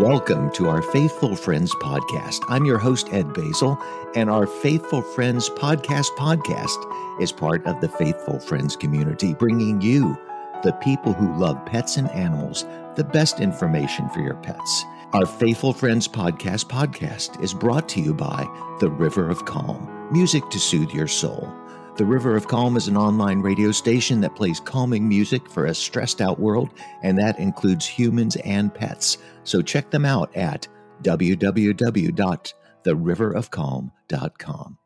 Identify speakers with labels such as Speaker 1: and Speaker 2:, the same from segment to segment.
Speaker 1: Welcome to our Faithful Friends podcast. I'm your host, Ed Basil, and our Faithful Friends podcast podcast is part of the Faithful Friends community, bringing you, the people who love pets and animals, the best information for your pets. Our Faithful Friends podcast podcast is brought to you by The River of Calm, music to soothe your soul. The River of Calm is an online radio station that plays calming music for a stressed out world, and that includes humans and pets. So check them out at www.theriverofcalm.com.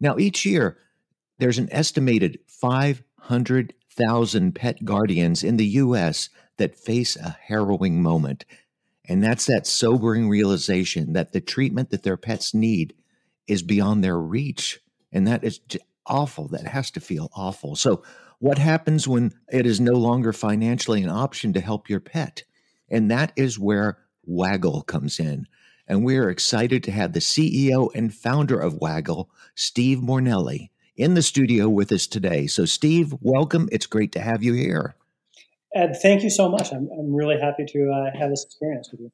Speaker 1: Now, each year, there's an estimated 500,000 pet guardians in the U.S. that face a harrowing moment. And that's that sobering realization that the treatment that their pets need is beyond their reach. And that is awful. That has to feel awful. So, what happens when it is no longer financially an option to help your pet? And that is where Waggle comes in. And we are excited to have the CEO and founder of Waggle, Steve Mornelli, in the studio with us today. So, Steve, welcome. It's great to have you here.
Speaker 2: Ed, thank you so much. I'm, I'm really happy to uh, have this experience with you.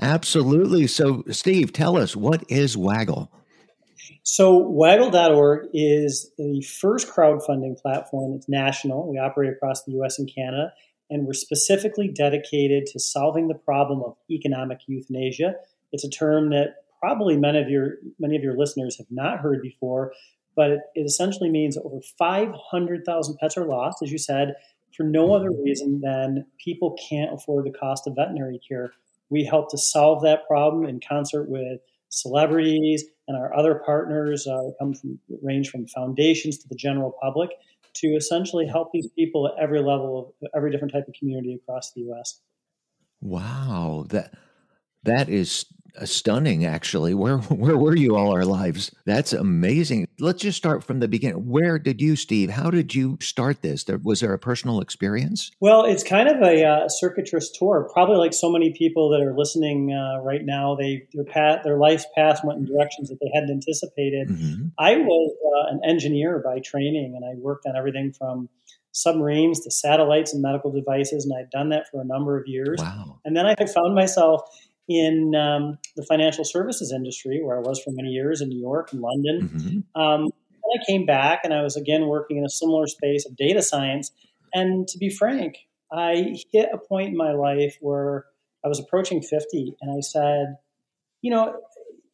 Speaker 1: Absolutely. So, Steve, tell us what is Waggle?
Speaker 2: So, Waggle.org is the first crowdfunding platform. It's national. We operate across the US and Canada, and we're specifically dedicated to solving the problem of economic euthanasia. It's a term that probably many of your many of your listeners have not heard before, but it, it essentially means over 500,000 pets are lost, as you said, for no other mm-hmm. reason than people can't afford the cost of veterinary care. We help to solve that problem in concert with celebrities and our other partners uh, come from range from foundations to the general public to essentially help these people at every level of every different type of community across the U.S.
Speaker 1: Wow, that that is stunning actually. Where where were you all our lives? That's amazing. Let's just start from the beginning. Where did you steve how did you start this? There, was there a personal experience?
Speaker 2: Well it's kind of a uh, circuitous tour. Probably like so many people that are listening uh, right now they their path their life's path went in directions that they hadn't anticipated. Mm-hmm. i was uh, an engineer by training and i worked on everything from submarines to satellites and medical devices and i'd done that for a number of years.
Speaker 1: Wow.
Speaker 2: and then i found myself in um, the financial services industry, where I was for many years in New York and London. Mm-hmm. Um, and I came back and I was again working in a similar space of data science. And to be frank, I hit a point in my life where I was approaching 50 and I said, you know,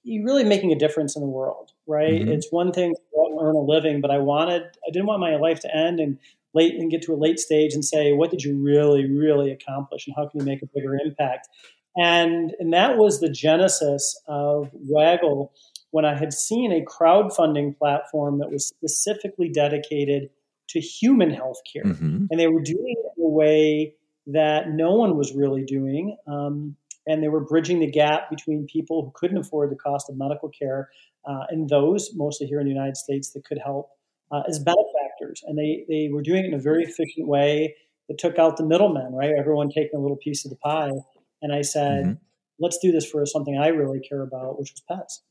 Speaker 2: you're really making a difference in the world, right? Mm-hmm. It's one thing to earn a living, but I wanted, I didn't want my life to end and late and get to a late stage and say, what did you really, really accomplish and how can you make a bigger impact? And, and that was the genesis of Waggle when I had seen a crowdfunding platform that was specifically dedicated to human healthcare. Mm-hmm. And they were doing it in a way that no one was really doing. Um, and they were bridging the gap between people who couldn't afford the cost of medical care uh, and those, mostly here in the United States, that could help uh, as benefactors. And they, they were doing it in a very efficient way that took out the middlemen, right? Everyone taking a little piece of the pie. And I said, mm-hmm. let's do this for something I really care about, which was pets.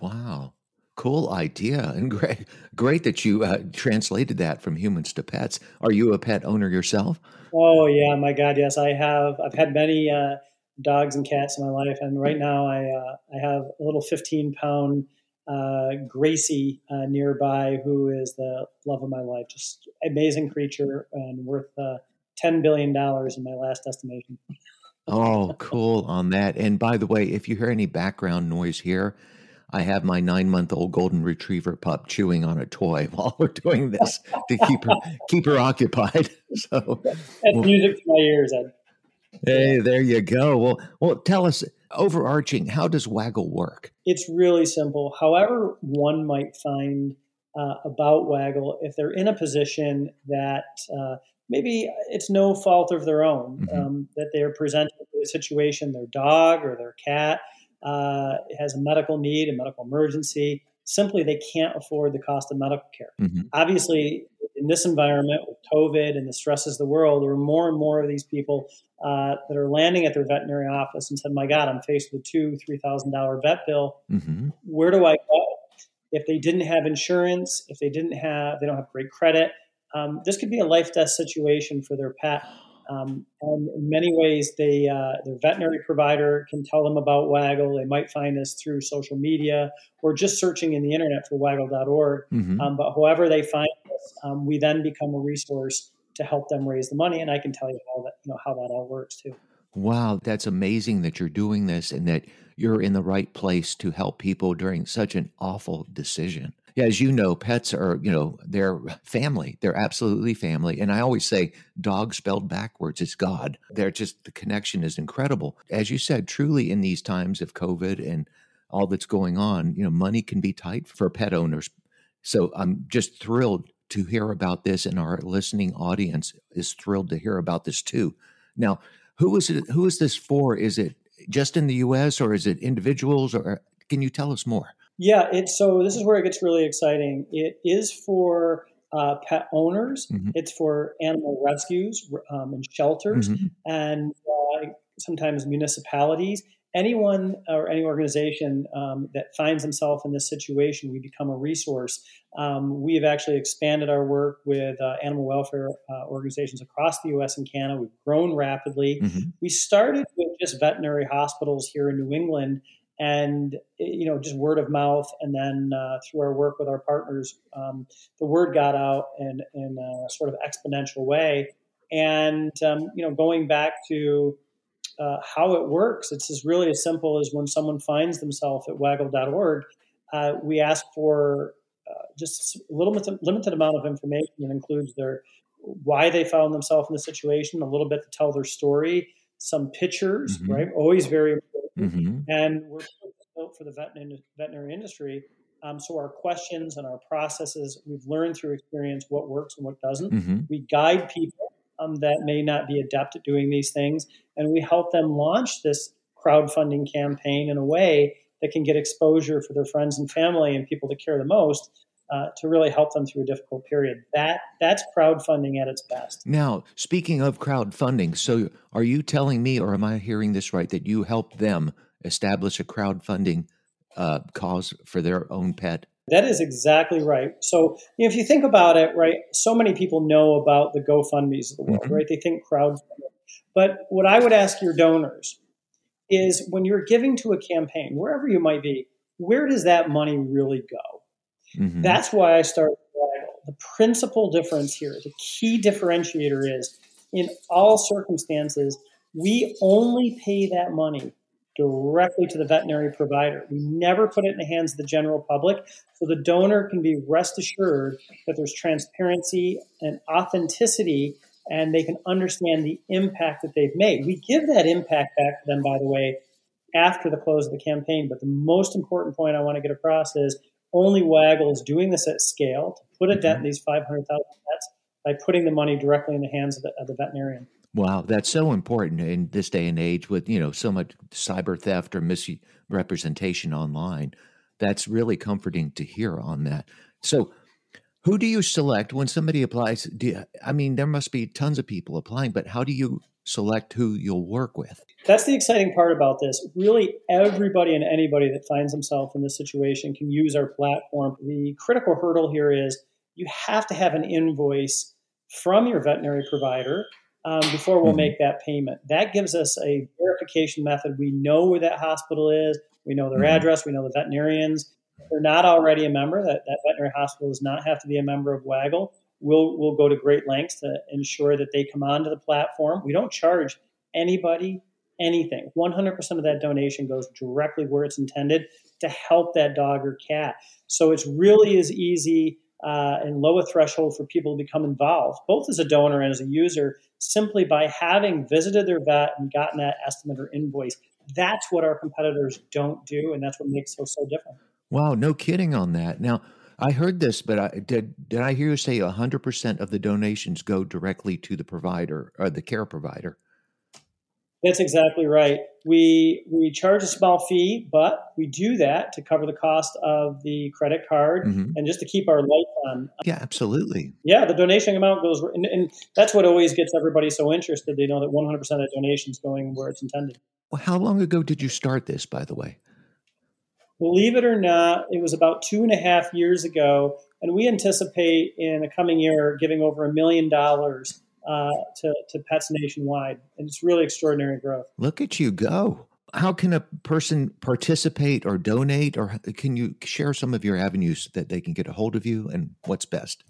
Speaker 1: Wow. Cool idea. And great, great that you uh, translated that from humans to pets. Are you a pet owner yourself?
Speaker 2: Oh, yeah. My God, yes. I have. I've had many uh, dogs and cats in my life. And right now I, uh, I have a little 15 pound uh, Gracie uh, nearby, who is the love of my life. Just amazing creature and worth uh, $10 billion in my last estimation.
Speaker 1: Oh, cool on that. And by the way, if you hear any background noise here, I have my nine month old golden retriever pup chewing on a toy while we're doing this to keep her keep her occupied. So
Speaker 2: that's well, music to my ears, Ed.
Speaker 1: Hey, there you go. Well, well, tell us overarching. How does Waggle work?
Speaker 2: It's really simple. However, one might find uh, about Waggle, if they're in a position that uh, maybe it's no fault of their own mm-hmm. um, that they're presented with a situation, their dog or their cat uh, has a medical need, a medical emergency. Simply, they can't afford the cost of medical care. Mm-hmm. Obviously, in this environment with COVID and the stresses of the world, there are more and more of these people uh, that are landing at their veterinary office and said, "My God, I'm faced with a two, three thousand dollar vet bill. Mm-hmm. Where do I go?" If they didn't have insurance, if they didn't have, they don't have great credit, um, this could be a life death situation for their pet. Um, and in many ways, they uh, their veterinary provider can tell them about Waggle. They might find us through social media or just searching in the internet for waggle.org. Mm-hmm. Um, but however they find us, um, we then become a resource to help them raise the money. And I can tell you how that you know how that all works too.
Speaker 1: Wow, that's amazing that you're doing this and that you're in the right place to help people during such an awful decision. Yeah, as you know, pets are, you know, they're family. They're absolutely family. And I always say dog spelled backwards is God. They're just the connection is incredible. As you said, truly in these times of COVID and all that's going on, you know, money can be tight for pet owners. So I'm just thrilled to hear about this and our listening audience is thrilled to hear about this too. Now, who is it who is this for? Is it just in the US or is it individuals or can you tell us more?
Speaker 2: Yeah, it's so this is where it gets really exciting. It is for uh, pet owners. Mm-hmm. It's for animal rescues um, and shelters, mm-hmm. and uh, sometimes municipalities. Anyone or any organization um, that finds themselves in this situation, we become a resource. Um, we have actually expanded our work with uh, animal welfare uh, organizations across the U.S. and Canada. We've grown rapidly. Mm-hmm. We started with just veterinary hospitals here in New England and you know just word of mouth and then uh, through our work with our partners um, the word got out in, in a sort of exponential way and um, you know going back to uh, how it works it's as really as simple as when someone finds themselves at waggle.org uh, we ask for uh, just a little bit limited amount of information that includes their why they found themselves in the situation a little bit to tell their story some pictures mm-hmm. right always very Mm-hmm. And we're built for the veterinary, veterinary industry. Um, so our questions and our processes, we've learned through experience what works and what doesn't. Mm-hmm. We guide people um, that may not be adept at doing these things, and we help them launch this crowdfunding campaign in a way that can get exposure for their friends and family and people that care the most uh, to really help them through a difficult period. That that's crowdfunding at its best.
Speaker 1: Now, speaking of crowdfunding, so are you telling me, or am I hearing this right, that you help them establish a crowdfunding uh, cause for their own pet?
Speaker 2: That is exactly right. So you know, if you think about it, right, so many people know about the GoFundmes of the world, mm-hmm. right? They think crowdfunding. But what I would ask your donors is when you're giving to a campaign, wherever you might be, where does that money really go? Mm-hmm. That's why I started The principal difference here, the key differentiator is in all circumstances, we only pay that money directly to the veterinary provider. We never put it in the hands of the general public. So the donor can be rest assured that there's transparency and authenticity and they can understand the impact that they've made. We give that impact back to them, by the way, after the close of the campaign. But the most important point I want to get across is only Waggle is doing this at scale to put a dent in mm-hmm. these 500,000 pets by putting the money directly in the hands of the, of the veterinarian.
Speaker 1: Wow, that's so important in this day and age with you know so much cyber theft or misrepresentation online. That's really comforting to hear on that. So, who do you select when somebody applies? You, I mean, there must be tons of people applying, but how do you select who you'll work with?
Speaker 2: That's the exciting part about this. Really, everybody and anybody that finds themselves in this situation can use our platform. The critical hurdle here is you have to have an invoice from your veterinary provider um, before we'll mm-hmm. make that payment. That gives us a verification method. We know where that hospital is, we know their mm-hmm. address, we know the veterinarians. If they're not already a member, that, that veterinary hospital does not have to be a member of Waggle. We'll, we'll go to great lengths to ensure that they come onto the platform. We don't charge anybody anything. 100% of that donation goes directly where it's intended to help that dog or cat. So it's really as easy uh, and low a threshold for people to become involved, both as a donor and as a user, simply by having visited their vet and gotten that estimate or invoice. That's what our competitors don't do, and that's what makes us so different.
Speaker 1: Wow, no kidding on that. Now, I heard this, but I, did did I hear you say 100% of the donations go directly to the provider or the care provider?
Speaker 2: That's exactly right. We we charge a small fee, but we do that to cover the cost of the credit card mm-hmm. and just to keep our lights on.
Speaker 1: Yeah, absolutely.
Speaker 2: Yeah, the donation amount goes, and, and that's what always gets everybody so interested. They know that 100% of the donation is going where it's intended.
Speaker 1: Well, how long ago did you start this, by the way?
Speaker 2: Believe it or not, it was about two and a half years ago, and we anticipate in the coming year giving over a million dollars uh, to, to pets nationwide. And it's really extraordinary growth.
Speaker 1: Look at you go. How can a person participate or donate, or can you share some of your avenues that they can get a hold of you and what's best?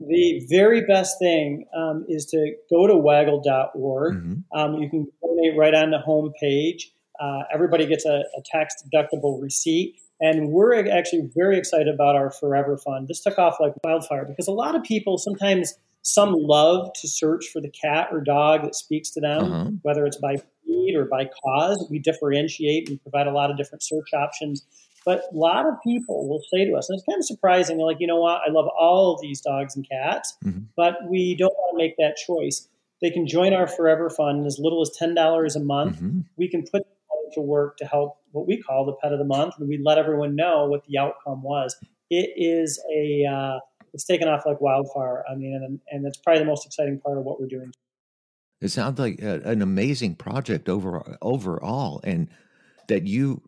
Speaker 2: The very best thing um, is to go to waggle.org. Mm-hmm. Um, you can donate right on the home page. Uh, everybody gets a, a tax deductible receipt. And we're actually very excited about our Forever Fund. This took off like wildfire because a lot of people sometimes some love to search for the cat or dog that speaks to them, uh-huh. whether it's by breed or by cause. We differentiate and provide a lot of different search options. But a lot of people will say to us, and it's kind of surprising, they're like, you know what, I love all of these dogs and cats, mm-hmm. but we don't want to make that choice. They can join our Forever Fund as little as $10 a month. Mm-hmm. We can put to work to help what we call the pet of the month, and we let everyone know what the outcome was. It is a uh, it's taken off like wildfire. I mean, and, and it's probably the most exciting part of what we're doing.
Speaker 1: It sounds like a, an amazing project over overall, and that you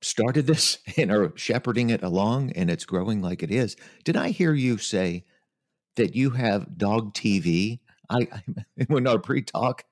Speaker 1: started this and are shepherding it along, and it's growing like it is. Did I hear you say that you have dog TV? I, I when our pre-talk.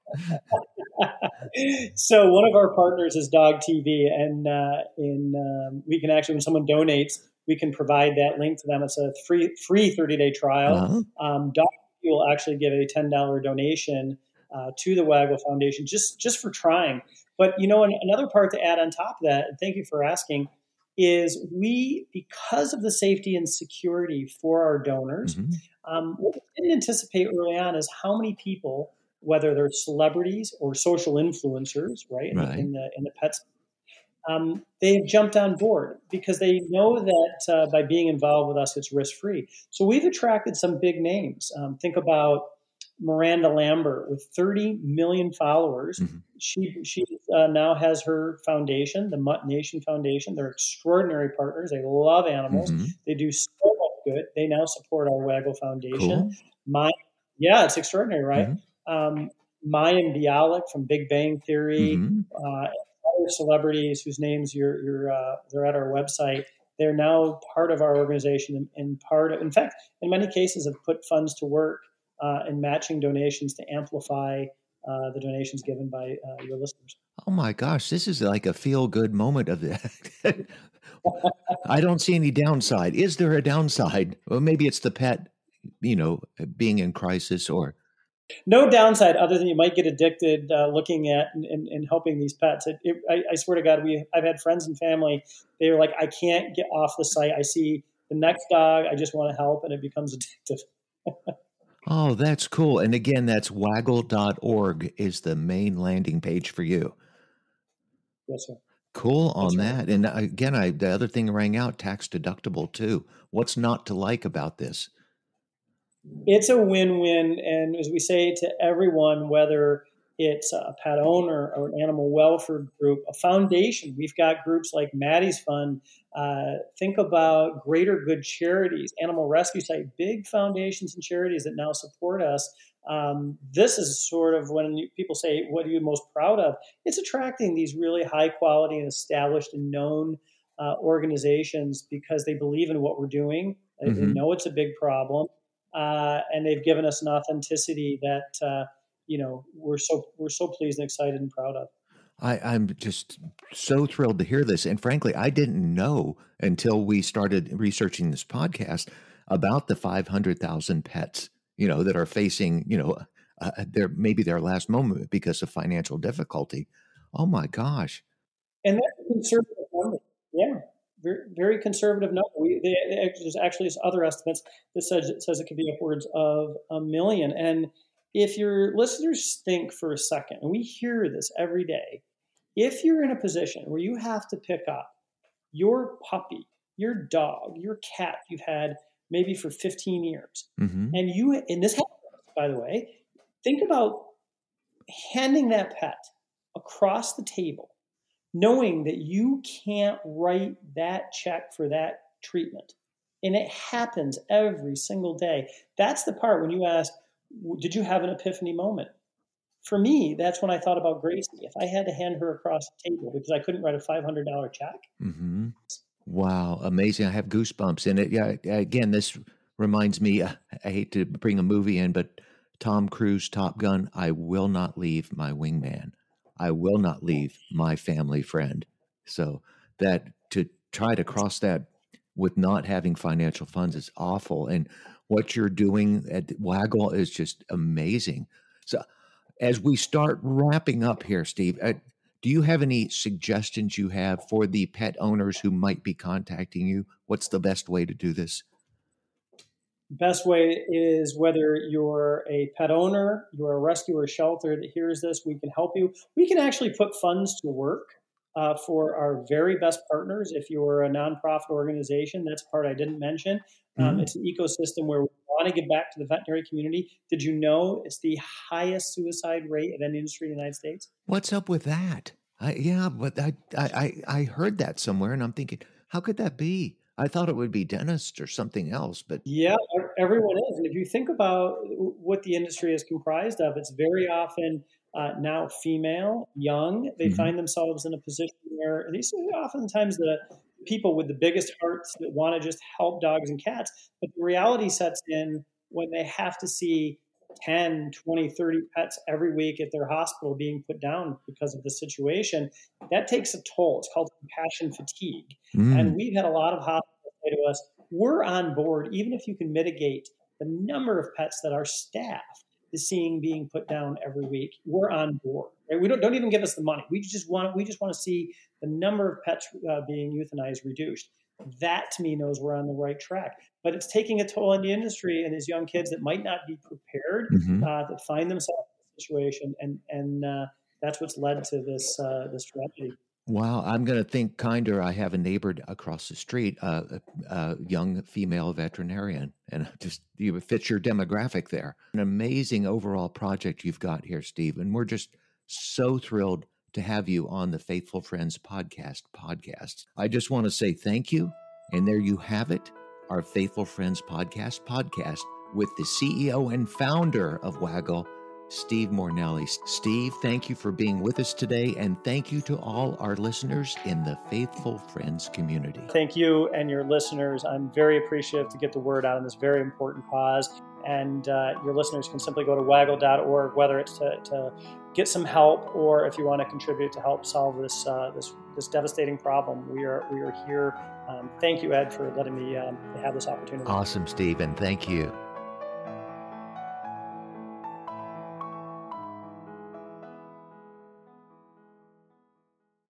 Speaker 2: so one of our partners is Dog TV, and uh, in um, we can actually when someone donates, we can provide that link to them. It's a free free 30 day trial. Uh-huh. Um, TV will actually give a ten dollar donation uh, to the Waggle Foundation just just for trying. But you know, another part to add on top of that, and thank you for asking, is we because of the safety and security for our donors, mm-hmm. um, what we didn't anticipate early on is how many people, whether they're celebrities or social influencers, right, right. In, the, in the pets. Um, they've jumped on board because they know that uh, by being involved with us, it's risk free. So we've attracted some big names. Um, think about Miranda Lambert with 30 million followers. Mm-hmm. She she uh, now has her foundation, the Mutt Nation Foundation. They're extraordinary partners. They love animals. Mm-hmm. They do so much good. They now support our Waggle Foundation. Cool. My yeah, it's extraordinary, right? Mm-hmm. Um, Mayim Bialik from Big Bang Theory, mm-hmm. uh, other celebrities whose names you're, you're uh, they're at our website. They're now part of our organization and part of, in fact, in many cases, have put funds to work uh, and matching donations to amplify uh, the donations given by uh, your listeners.
Speaker 1: Oh my gosh, this is like a feel good moment of that. I don't see any downside. Is there a downside? Well, maybe it's the pet, you know, being in crisis or.
Speaker 2: No downside other than you might get addicted uh, looking at and, and, and, helping these pets. It, it, I, I, swear to God, we I've had friends and family. They are like, I can't get off the site. I see the next dog. I just want to help, and it becomes addictive.
Speaker 1: Oh, that's cool. And again, that's waggle.org is the main landing page for you.
Speaker 2: Yes, sir.
Speaker 1: Cool on that. And again, I the other thing rang out tax deductible too. What's not to like about this?
Speaker 2: It's a win-win and as we say to everyone whether it's a pet owner or an animal welfare group, a foundation. We've got groups like Maddie's Fund. Uh, think about Greater Good Charities, Animal Rescue Site, big foundations and charities that now support us. Um, this is sort of when people say, What are you most proud of? It's attracting these really high quality and established and known uh, organizations because they believe in what we're doing. Mm-hmm. They know it's a big problem. Uh, and they've given us an authenticity that uh, you know we're so we're so pleased and excited and proud of.
Speaker 1: I, I'm just so thrilled to hear this. And frankly, I didn't know until we started researching this podcast about the 500,000 pets, you know, that are facing, you know, uh, their maybe their last moment because of financial difficulty. Oh my gosh!
Speaker 2: And that's a conservative number. Yeah, very, conservative number. We, they, there's actually other estimates that says says it could be upwards of a million. And if your listeners think for a second, and we hear this every day, if you're in a position where you have to pick up your puppy, your dog, your cat you've had maybe for 15 years, mm-hmm. and you, and this happens, by the way, think about handing that pet across the table, knowing that you can't write that check for that treatment. And it happens every single day. That's the part when you ask, did you have an epiphany moment? For me, that's when I thought about Gracie. If I had to hand her across the table because I couldn't write a five hundred dollar check.
Speaker 1: Mm-hmm. Wow, amazing! I have goosebumps, and it. Yeah, again, this reminds me. Uh, I hate to bring a movie in, but Tom Cruise, Top Gun, I will not leave my wingman. I will not leave my family friend. So that to try to cross that with not having financial funds is awful. And what you're doing at Waggle is just amazing. So as we start wrapping up here, Steve, uh, do you have any suggestions you have for the pet owners who might be contacting you? What's the best way to do this?
Speaker 2: Best way is whether you're a pet owner, you're a rescue or shelter that hears this, we can help you. We can actually put funds to work uh, for our very best partners. If you're a nonprofit organization, that's part I didn't mention. Um, mm-hmm. It's an ecosystem where we want to give back to the veterinary community. Did you know it's the highest suicide rate of any industry in the United States?
Speaker 1: What's up with that? I, yeah, but I, I I heard that somewhere, and I'm thinking, how could that be? I thought it would be dentists or something else, but
Speaker 2: yeah, everyone is. And if you think about what the industry is comprised of, it's very often uh, now female, young. They mm-hmm. find themselves in a position where these are oftentimes the people with the biggest hearts that want to just help dogs and cats. But the reality sets in when they have to see 10, 20, 30 pets every week at their hospital being put down because of the situation, that takes a toll. It's called compassion fatigue. Mm. And we've had a lot of hospitals say to us, we're on board, even if you can mitigate the number of pets that our staff is seeing being put down every week. We're on board. Right? We don't, don't even give us the money. We just want we just want to see the number of pets uh, being euthanized reduced. That to me knows we're on the right track but it's taking a toll on the industry and these young kids that might not be prepared mm-hmm. uh, that find themselves in a situation, and and uh, that's what's led to this uh, this tragedy.
Speaker 1: Wow, I'm going to think kinder. I have a neighbor across the street, uh, a, a, young female veterinarian, and just you fit your demographic there. An amazing overall project you've got here, Steve, and we're just so thrilled to have you on the Faithful Friends podcast. Podcast. I just want to say thank you, and there you have it our Faithful Friends podcast podcast with the CEO and founder of Waggle, Steve Mornelli. Steve, thank you for being with us today, and thank you to all our listeners in the Faithful Friends community.
Speaker 2: Thank you and your listeners. I'm very appreciative to get the word out on this very important cause. And uh, your listeners can simply go to waggle.org, whether it's to, to, get some help or if you want to contribute to help solve this uh, this this devastating problem. We are we are here. Um, thank you, Ed, for letting me um, have this opportunity.
Speaker 1: Awesome, Steve, and thank you.